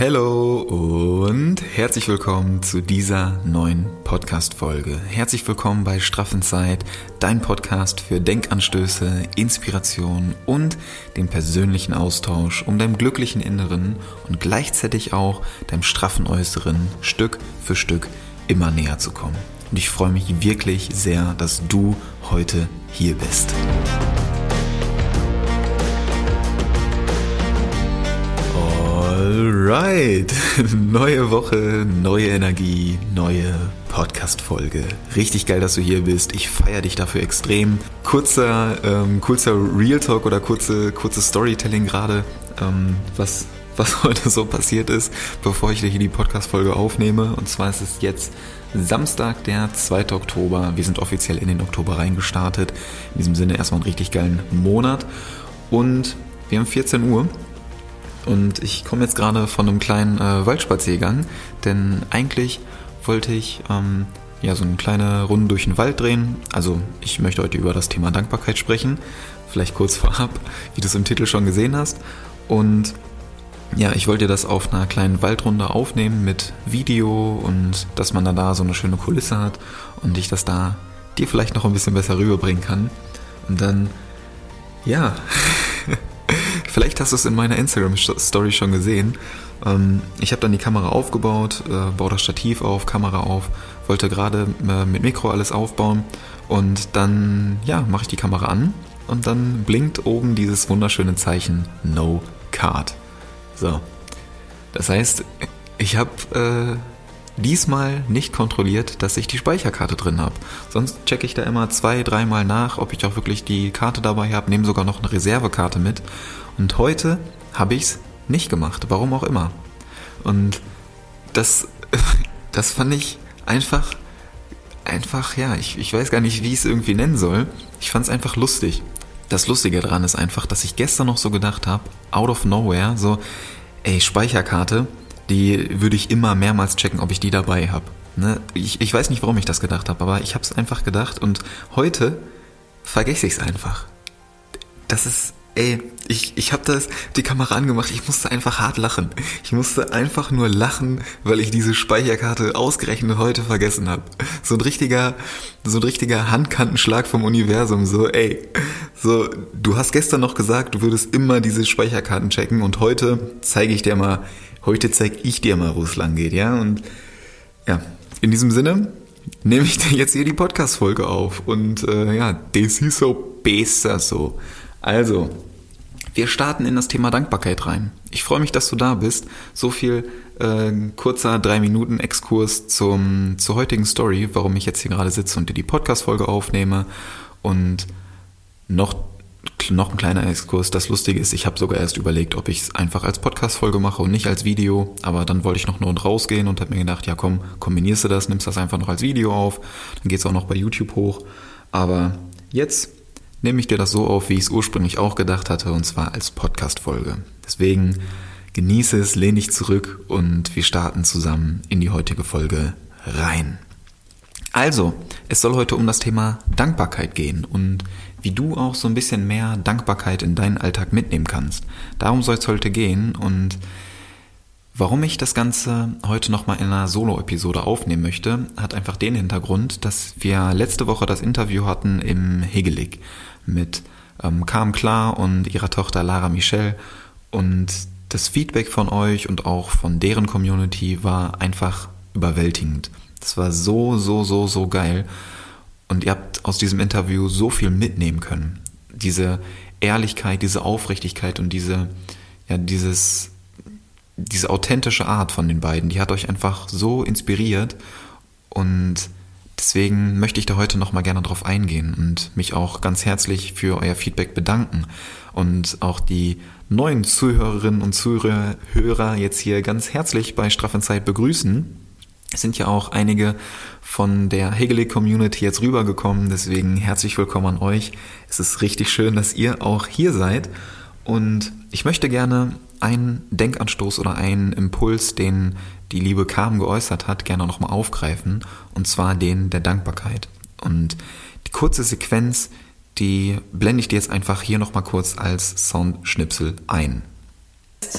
Hallo und herzlich willkommen zu dieser neuen Podcast-Folge. Herzlich willkommen bei Straffenzeit, dein Podcast für Denkanstöße, Inspiration und den persönlichen Austausch, um deinem glücklichen Inneren und gleichzeitig auch deinem straffen Äußeren Stück für Stück immer näher zu kommen. Und ich freue mich wirklich sehr, dass du heute hier bist. Alright, neue Woche, neue Energie, neue Podcast-Folge. Richtig geil, dass du hier bist. Ich feiere dich dafür extrem. Kurzer, ähm, kurzer Real Talk oder kurze, kurze Storytelling gerade, ähm, was, was heute so passiert ist, bevor ich dir hier die Podcast-Folge aufnehme. Und zwar ist es jetzt Samstag, der 2. Oktober. Wir sind offiziell in den Oktober reingestartet. In diesem Sinne erstmal einen richtig geilen Monat. Und wir haben 14 Uhr und ich komme jetzt gerade von einem kleinen äh, Waldspaziergang, denn eigentlich wollte ich ähm, ja so eine kleine Runde durch den Wald drehen. Also ich möchte heute über das Thema Dankbarkeit sprechen. Vielleicht kurz vorab, wie du es im Titel schon gesehen hast. Und ja, ich wollte das auf einer kleinen Waldrunde aufnehmen mit Video und dass man dann da so eine schöne Kulisse hat und ich das da dir vielleicht noch ein bisschen besser rüberbringen kann. Und dann, ja, Vielleicht hast du es in meiner Instagram-Story schon gesehen. Ähm, ich habe dann die Kamera aufgebaut, äh, baue das Stativ auf, Kamera auf, wollte gerade äh, mit Mikro alles aufbauen und dann, ja, mache ich die Kamera an und dann blinkt oben dieses wunderschöne Zeichen No Card. So. Das heißt, ich habe äh, diesmal nicht kontrolliert, dass ich die Speicherkarte drin habe. Sonst checke ich da immer zwei, dreimal nach, ob ich auch wirklich die Karte dabei habe, nehme sogar noch eine Reservekarte mit. Und heute habe ich es nicht gemacht, warum auch immer. Und das, das fand ich einfach, einfach, ja, ich, ich weiß gar nicht, wie ich es irgendwie nennen soll. Ich fand es einfach lustig. Das Lustige daran ist einfach, dass ich gestern noch so gedacht habe, out of nowhere, so, ey, Speicherkarte, die würde ich immer mehrmals checken, ob ich die dabei habe. Ne? Ich, ich weiß nicht, warum ich das gedacht habe, aber ich habe es einfach gedacht und heute vergesse ich es einfach. Das ist, ey, ich, ich habe das, die Kamera angemacht, ich musste einfach hart lachen. Ich musste einfach nur lachen, weil ich diese Speicherkarte ausgerechnet heute vergessen habe. So ein richtiger, so ein richtiger Handkantenschlag vom Universum, so, ey, so, du hast gestern noch gesagt, du würdest immer diese Speicherkarten checken und heute zeige ich dir mal, Heute zeige ich dir mal, wo es lang geht, ja? Und ja, in diesem Sinne nehme ich dir jetzt hier die Podcast-Folge auf. Und äh, ja, das ist so besser so. Also, wir starten in das Thema Dankbarkeit rein. Ich freue mich, dass du da bist. So viel äh, kurzer drei Minuten Exkurs zum zur heutigen Story, warum ich jetzt hier gerade sitze und dir die Podcast-Folge aufnehme. Und noch noch ein kleiner Exkurs. Das Lustige ist, ich habe sogar erst überlegt, ob ich es einfach als Podcast-Folge mache und nicht als Video. Aber dann wollte ich noch nur und rausgehen und habe mir gedacht, ja komm, kombinierst du das, nimmst das einfach noch als Video auf. Dann geht es auch noch bei YouTube hoch. Aber jetzt nehme ich dir das so auf, wie ich es ursprünglich auch gedacht hatte, und zwar als Podcast-Folge. Deswegen genieße es, lehn dich zurück und wir starten zusammen in die heutige Folge rein. Also, es soll heute um das Thema Dankbarkeit gehen und wie du auch so ein bisschen mehr Dankbarkeit in deinen Alltag mitnehmen kannst. Darum soll es heute gehen und warum ich das Ganze heute nochmal in einer Solo-Episode aufnehmen möchte, hat einfach den Hintergrund, dass wir letzte Woche das Interview hatten im Hegelig mit ähm, Carmen Klar und ihrer Tochter Lara Michelle und das Feedback von euch und auch von deren Community war einfach überwältigend. Das war so, so, so, so geil. Und ihr habt aus diesem Interview so viel mitnehmen können. Diese Ehrlichkeit, diese Aufrichtigkeit und diese, ja, dieses, diese authentische Art von den beiden, die hat euch einfach so inspiriert und deswegen möchte ich da heute nochmal gerne drauf eingehen und mich auch ganz herzlich für euer Feedback bedanken und auch die neuen Zuhörerinnen und Zuhörer jetzt hier ganz herzlich bei Straffenzeit begrüßen. Es sind ja auch einige von der Hegelig Community jetzt rübergekommen, deswegen herzlich willkommen an euch. Es ist richtig schön, dass ihr auch hier seid und ich möchte gerne einen Denkanstoß oder einen Impuls, den die liebe Carmen geäußert hat, gerne nochmal aufgreifen und zwar den der Dankbarkeit. Und die kurze Sequenz, die blende ich dir jetzt einfach hier nochmal kurz als Soundschnipsel ein.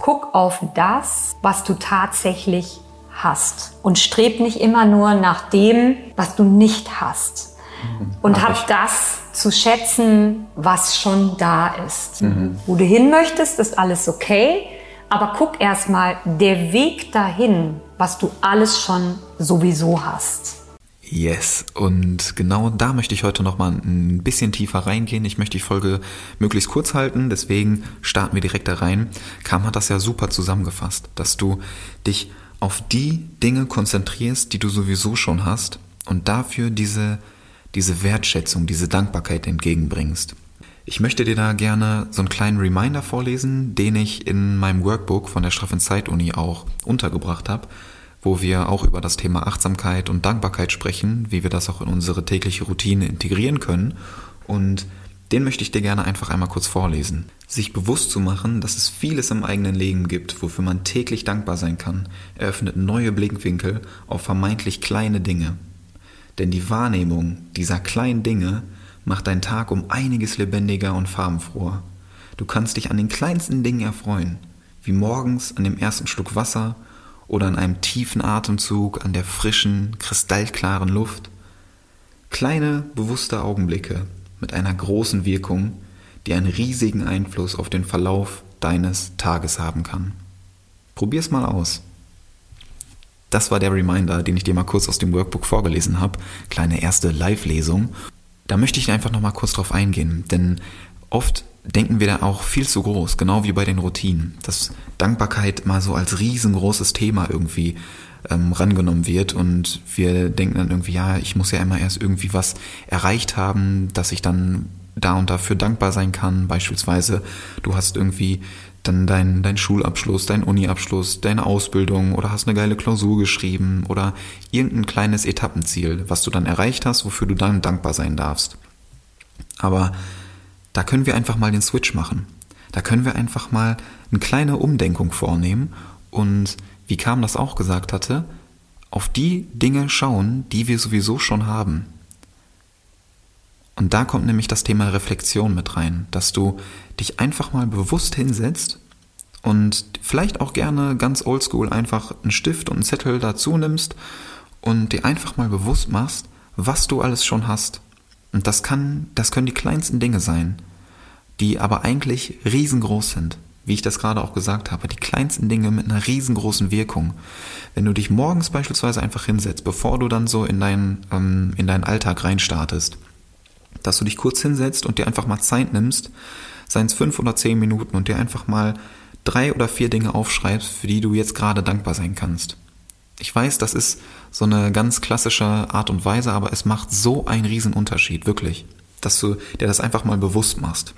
Guck auf das, was du tatsächlich hast und streb nicht immer nur nach dem, was du nicht hast. Mhm. Und hab das zu schätzen, was schon da ist. Mhm. Wo du hin möchtest, ist alles okay. Aber guck erstmal, der Weg dahin, was du alles schon sowieso hast. Yes, und genau da möchte ich heute nochmal ein bisschen tiefer reingehen. Ich möchte die Folge möglichst kurz halten, deswegen starten wir direkt da rein. Kam hat das ja super zusammengefasst, dass du dich auf die Dinge konzentrierst, die du sowieso schon hast und dafür diese, diese Wertschätzung, diese Dankbarkeit entgegenbringst. Ich möchte dir da gerne so einen kleinen Reminder vorlesen, den ich in meinem Workbook von der Straffen Zeit Uni auch untergebracht habe wo wir auch über das Thema Achtsamkeit und Dankbarkeit sprechen, wie wir das auch in unsere tägliche Routine integrieren können. Und den möchte ich dir gerne einfach einmal kurz vorlesen. Sich bewusst zu machen, dass es vieles im eigenen Leben gibt, wofür man täglich dankbar sein kann, eröffnet neue Blickwinkel auf vermeintlich kleine Dinge. Denn die Wahrnehmung dieser kleinen Dinge macht deinen Tag um einiges lebendiger und farbenfroher. Du kannst dich an den kleinsten Dingen erfreuen, wie morgens an dem ersten Schluck Wasser oder an einem tiefen Atemzug an der frischen, kristallklaren Luft. Kleine, bewusste Augenblicke mit einer großen Wirkung, die einen riesigen Einfluss auf den Verlauf deines Tages haben kann. Probier's mal aus. Das war der Reminder, den ich dir mal kurz aus dem Workbook vorgelesen habe. Kleine erste Live-Lesung. Da möchte ich einfach noch mal kurz drauf eingehen, denn oft denken wir da auch viel zu groß, genau wie bei den Routinen, dass Dankbarkeit mal so als riesengroßes Thema irgendwie ähm, rangenommen wird und wir denken dann irgendwie, ja, ich muss ja immer erst irgendwie was erreicht haben, dass ich dann da und dafür dankbar sein kann. Beispielsweise, du hast irgendwie dann deinen dein Schulabschluss, deinen Uniabschluss, deine Ausbildung oder hast eine geile Klausur geschrieben oder irgendein kleines Etappenziel, was du dann erreicht hast, wofür du dann dankbar sein darfst. Aber da können wir einfach mal den Switch machen. Da können wir einfach mal eine kleine Umdenkung vornehmen und, wie Kam das auch gesagt hatte, auf die Dinge schauen, die wir sowieso schon haben. Und da kommt nämlich das Thema Reflexion mit rein, dass du dich einfach mal bewusst hinsetzt und vielleicht auch gerne ganz oldschool einfach einen Stift und einen Zettel dazu nimmst und dir einfach mal bewusst machst, was du alles schon hast und das kann, das können die kleinsten Dinge sein, die aber eigentlich riesengroß sind. Wie ich das gerade auch gesagt habe, die kleinsten Dinge mit einer riesengroßen Wirkung. Wenn du dich morgens beispielsweise einfach hinsetzt, bevor du dann so in deinen, ähm, in deinen Alltag reinstartest, dass du dich kurz hinsetzt und dir einfach mal Zeit nimmst, seien es fünf oder zehn Minuten und dir einfach mal drei oder vier Dinge aufschreibst, für die du jetzt gerade dankbar sein kannst. Ich weiß, das ist so eine ganz klassische Art und Weise, aber es macht so einen riesen Unterschied, wirklich, dass du dir das einfach mal bewusst machst.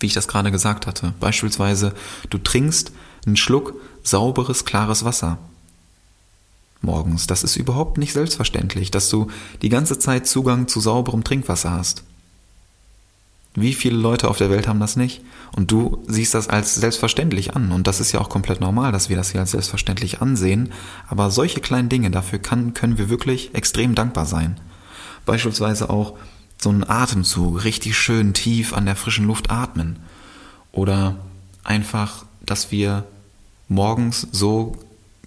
Wie ich das gerade gesagt hatte. Beispielsweise, du trinkst einen Schluck sauberes, klares Wasser. Morgens. Das ist überhaupt nicht selbstverständlich, dass du die ganze Zeit Zugang zu sauberem Trinkwasser hast. Wie viele Leute auf der Welt haben das nicht? Und du siehst das als selbstverständlich an. Und das ist ja auch komplett normal, dass wir das hier als selbstverständlich ansehen. Aber solche kleinen Dinge, dafür kann, können wir wirklich extrem dankbar sein. Beispielsweise auch so einen Atemzug, richtig schön tief an der frischen Luft atmen. Oder einfach, dass wir morgens so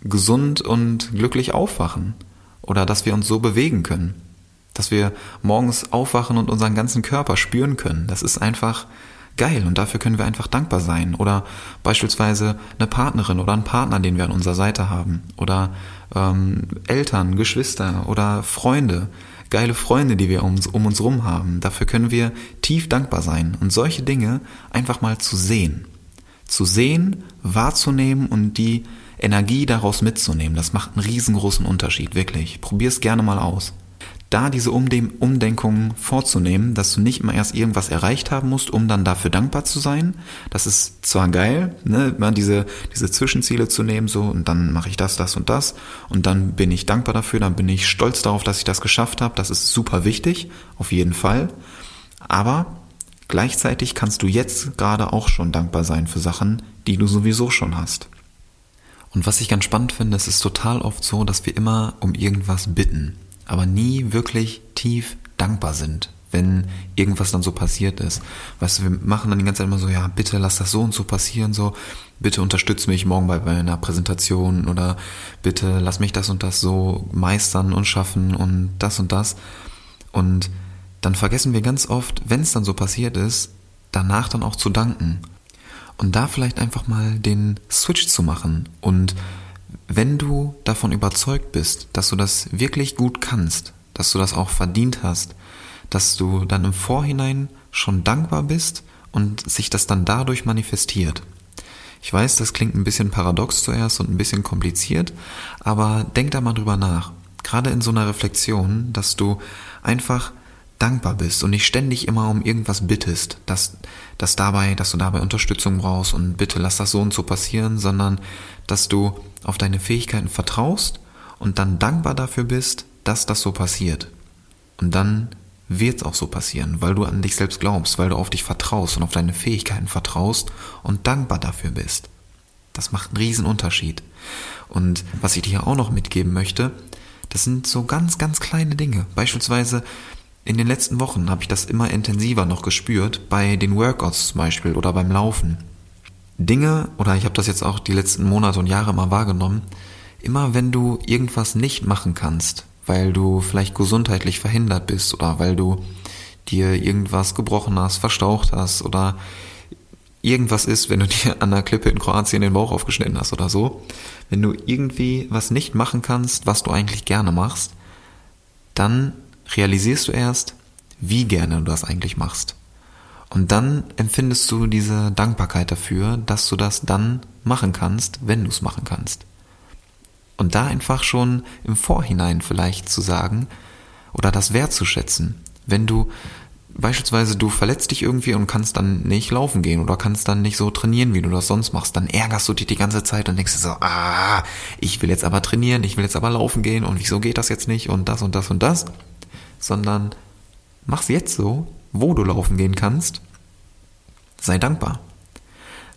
gesund und glücklich aufwachen. Oder dass wir uns so bewegen können dass wir morgens aufwachen und unseren ganzen Körper spüren können. Das ist einfach geil und dafür können wir einfach dankbar sein. Oder beispielsweise eine Partnerin oder einen Partner, den wir an unserer Seite haben. Oder ähm, Eltern, Geschwister oder Freunde. Geile Freunde, die wir um, um uns rum haben. Dafür können wir tief dankbar sein und solche Dinge einfach mal zu sehen. Zu sehen, wahrzunehmen und die Energie daraus mitzunehmen. Das macht einen riesengroßen Unterschied, wirklich. Probier es gerne mal aus da diese Umdenkung vorzunehmen, dass du nicht immer erst irgendwas erreicht haben musst, um dann dafür dankbar zu sein. Das ist zwar geil, ne, mal diese, diese Zwischenziele zu nehmen, so, und dann mache ich das, das und das, und dann bin ich dankbar dafür, dann bin ich stolz darauf, dass ich das geschafft habe. Das ist super wichtig, auf jeden Fall. Aber gleichzeitig kannst du jetzt gerade auch schon dankbar sein für Sachen, die du sowieso schon hast. Und was ich ganz spannend finde, es ist total oft so, dass wir immer um irgendwas bitten aber nie wirklich tief dankbar sind, wenn irgendwas dann so passiert ist. Weißt du, wir machen dann die ganze Zeit immer so, ja, bitte lass das so und so passieren, so, bitte unterstütze mich morgen bei meiner Präsentation oder bitte lass mich das und das so meistern und schaffen und das und das. Und dann vergessen wir ganz oft, wenn es dann so passiert ist, danach dann auch zu danken. Und da vielleicht einfach mal den Switch zu machen. Und wenn du davon überzeugt bist, dass du das wirklich gut kannst, dass du das auch verdient hast, dass du dann im Vorhinein schon dankbar bist und sich das dann dadurch manifestiert. Ich weiß, das klingt ein bisschen paradox zuerst und ein bisschen kompliziert, aber denk da mal drüber nach. Gerade in so einer Reflexion, dass du einfach dankbar bist und nicht ständig immer um irgendwas bittest, dass, dass dabei, dass du dabei Unterstützung brauchst und bitte lass das so und so passieren, sondern dass du auf deine Fähigkeiten vertraust und dann dankbar dafür bist, dass das so passiert. Und dann wird es auch so passieren, weil du an dich selbst glaubst, weil du auf dich vertraust und auf deine Fähigkeiten vertraust und dankbar dafür bist. Das macht einen riesen Unterschied. Und was ich dir auch noch mitgeben möchte, das sind so ganz, ganz kleine Dinge. Beispielsweise in den letzten Wochen habe ich das immer intensiver noch gespürt, bei den Workouts zum Beispiel oder beim Laufen. Dinge, oder ich habe das jetzt auch die letzten Monate und Jahre mal wahrgenommen, immer wenn du irgendwas nicht machen kannst, weil du vielleicht gesundheitlich verhindert bist oder weil du dir irgendwas gebrochen hast, verstaucht hast oder irgendwas ist, wenn du dir an der Klippe in Kroatien den Bauch aufgeschnitten hast oder so, wenn du irgendwie was nicht machen kannst, was du eigentlich gerne machst, dann realisierst du erst, wie gerne du das eigentlich machst. Und dann empfindest du diese Dankbarkeit dafür, dass du das dann machen kannst, wenn du es machen kannst. Und da einfach schon im Vorhinein vielleicht zu sagen oder das wertzuschätzen, wenn du beispielsweise du verletzt dich irgendwie und kannst dann nicht laufen gehen oder kannst dann nicht so trainieren, wie du das sonst machst, dann ärgerst du dich die ganze Zeit und denkst dir so, ah, ich will jetzt aber trainieren, ich will jetzt aber laufen gehen und wieso geht das jetzt nicht und das und das und das sondern mach's jetzt so, wo du laufen gehen kannst. Sei dankbar.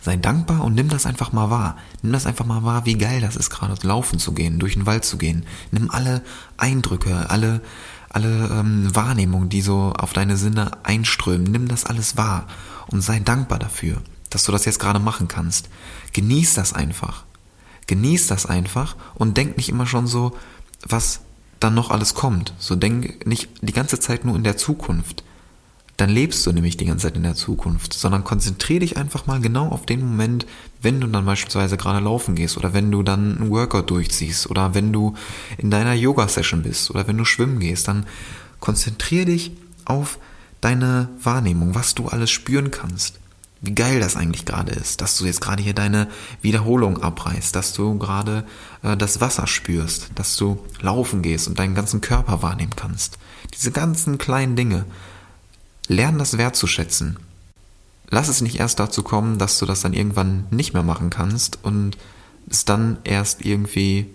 Sei dankbar und nimm das einfach mal wahr. Nimm das einfach mal wahr, wie geil das ist, gerade laufen zu gehen, durch den Wald zu gehen. Nimm alle Eindrücke, alle, alle ähm, Wahrnehmungen, die so auf deine Sinne einströmen. Nimm das alles wahr und sei dankbar dafür, dass du das jetzt gerade machen kannst. Genieß das einfach. Genieß das einfach und denk nicht immer schon so, was dann noch alles kommt. So denk nicht die ganze Zeit nur in der Zukunft. Dann lebst du nämlich die ganze Zeit in der Zukunft, sondern konzentriere dich einfach mal genau auf den Moment, wenn du dann beispielsweise gerade laufen gehst oder wenn du dann einen Workout durchziehst oder wenn du in deiner Yoga-Session bist oder wenn du schwimmen gehst, dann konzentriere dich auf deine Wahrnehmung, was du alles spüren kannst wie geil das eigentlich gerade ist, dass du jetzt gerade hier deine Wiederholung abreißt, dass du gerade äh, das Wasser spürst, dass du laufen gehst und deinen ganzen Körper wahrnehmen kannst. Diese ganzen kleinen Dinge. Lern das wertzuschätzen. Lass es nicht erst dazu kommen, dass du das dann irgendwann nicht mehr machen kannst und es dann erst irgendwie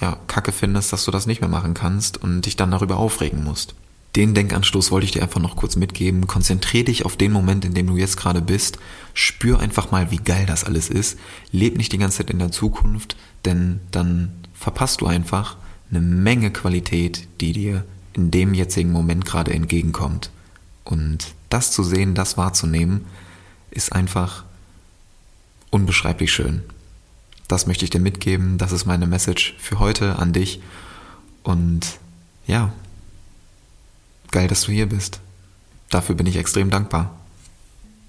ja, Kacke findest, dass du das nicht mehr machen kannst und dich dann darüber aufregen musst den Denkanstoß wollte ich dir einfach noch kurz mitgeben. Konzentrier dich auf den Moment, in dem du jetzt gerade bist. Spür einfach mal, wie geil das alles ist. Leb nicht die ganze Zeit in der Zukunft, denn dann verpasst du einfach eine Menge Qualität, die dir in dem jetzigen Moment gerade entgegenkommt. Und das zu sehen, das wahrzunehmen, ist einfach unbeschreiblich schön. Das möchte ich dir mitgeben. Das ist meine Message für heute an dich. Und ja, Geil, dass du hier bist. Dafür bin ich extrem dankbar.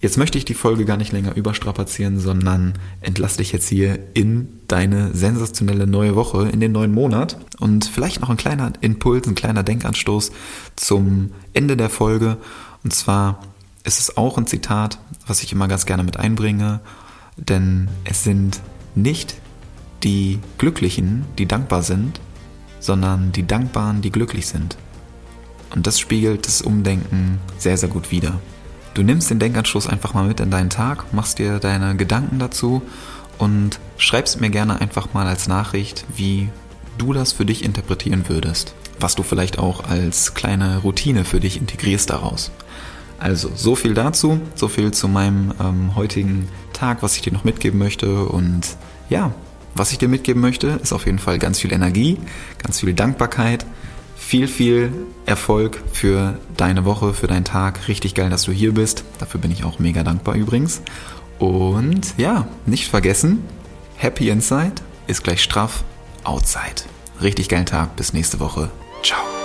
Jetzt möchte ich die Folge gar nicht länger überstrapazieren, sondern entlass dich jetzt hier in deine sensationelle neue Woche, in den neuen Monat und vielleicht noch ein kleiner Impuls, ein kleiner Denkanstoß zum Ende der Folge. Und zwar ist es auch ein Zitat, was ich immer ganz gerne mit einbringe, denn es sind nicht die Glücklichen, die dankbar sind, sondern die Dankbaren, die glücklich sind. Und das spiegelt das Umdenken sehr, sehr gut wider. Du nimmst den Denkanstoß einfach mal mit in deinen Tag, machst dir deine Gedanken dazu und schreibst mir gerne einfach mal als Nachricht, wie du das für dich interpretieren würdest. Was du vielleicht auch als kleine Routine für dich integrierst daraus. Also, so viel dazu, so viel zu meinem ähm, heutigen Tag, was ich dir noch mitgeben möchte. Und ja, was ich dir mitgeben möchte, ist auf jeden Fall ganz viel Energie, ganz viel Dankbarkeit viel, viel Erfolg für deine Woche, für deinen Tag. Richtig geil, dass du hier bist. Dafür bin ich auch mega dankbar übrigens. Und ja, nicht vergessen, Happy Inside ist gleich straff Outside. Richtig geilen Tag, bis nächste Woche. Ciao.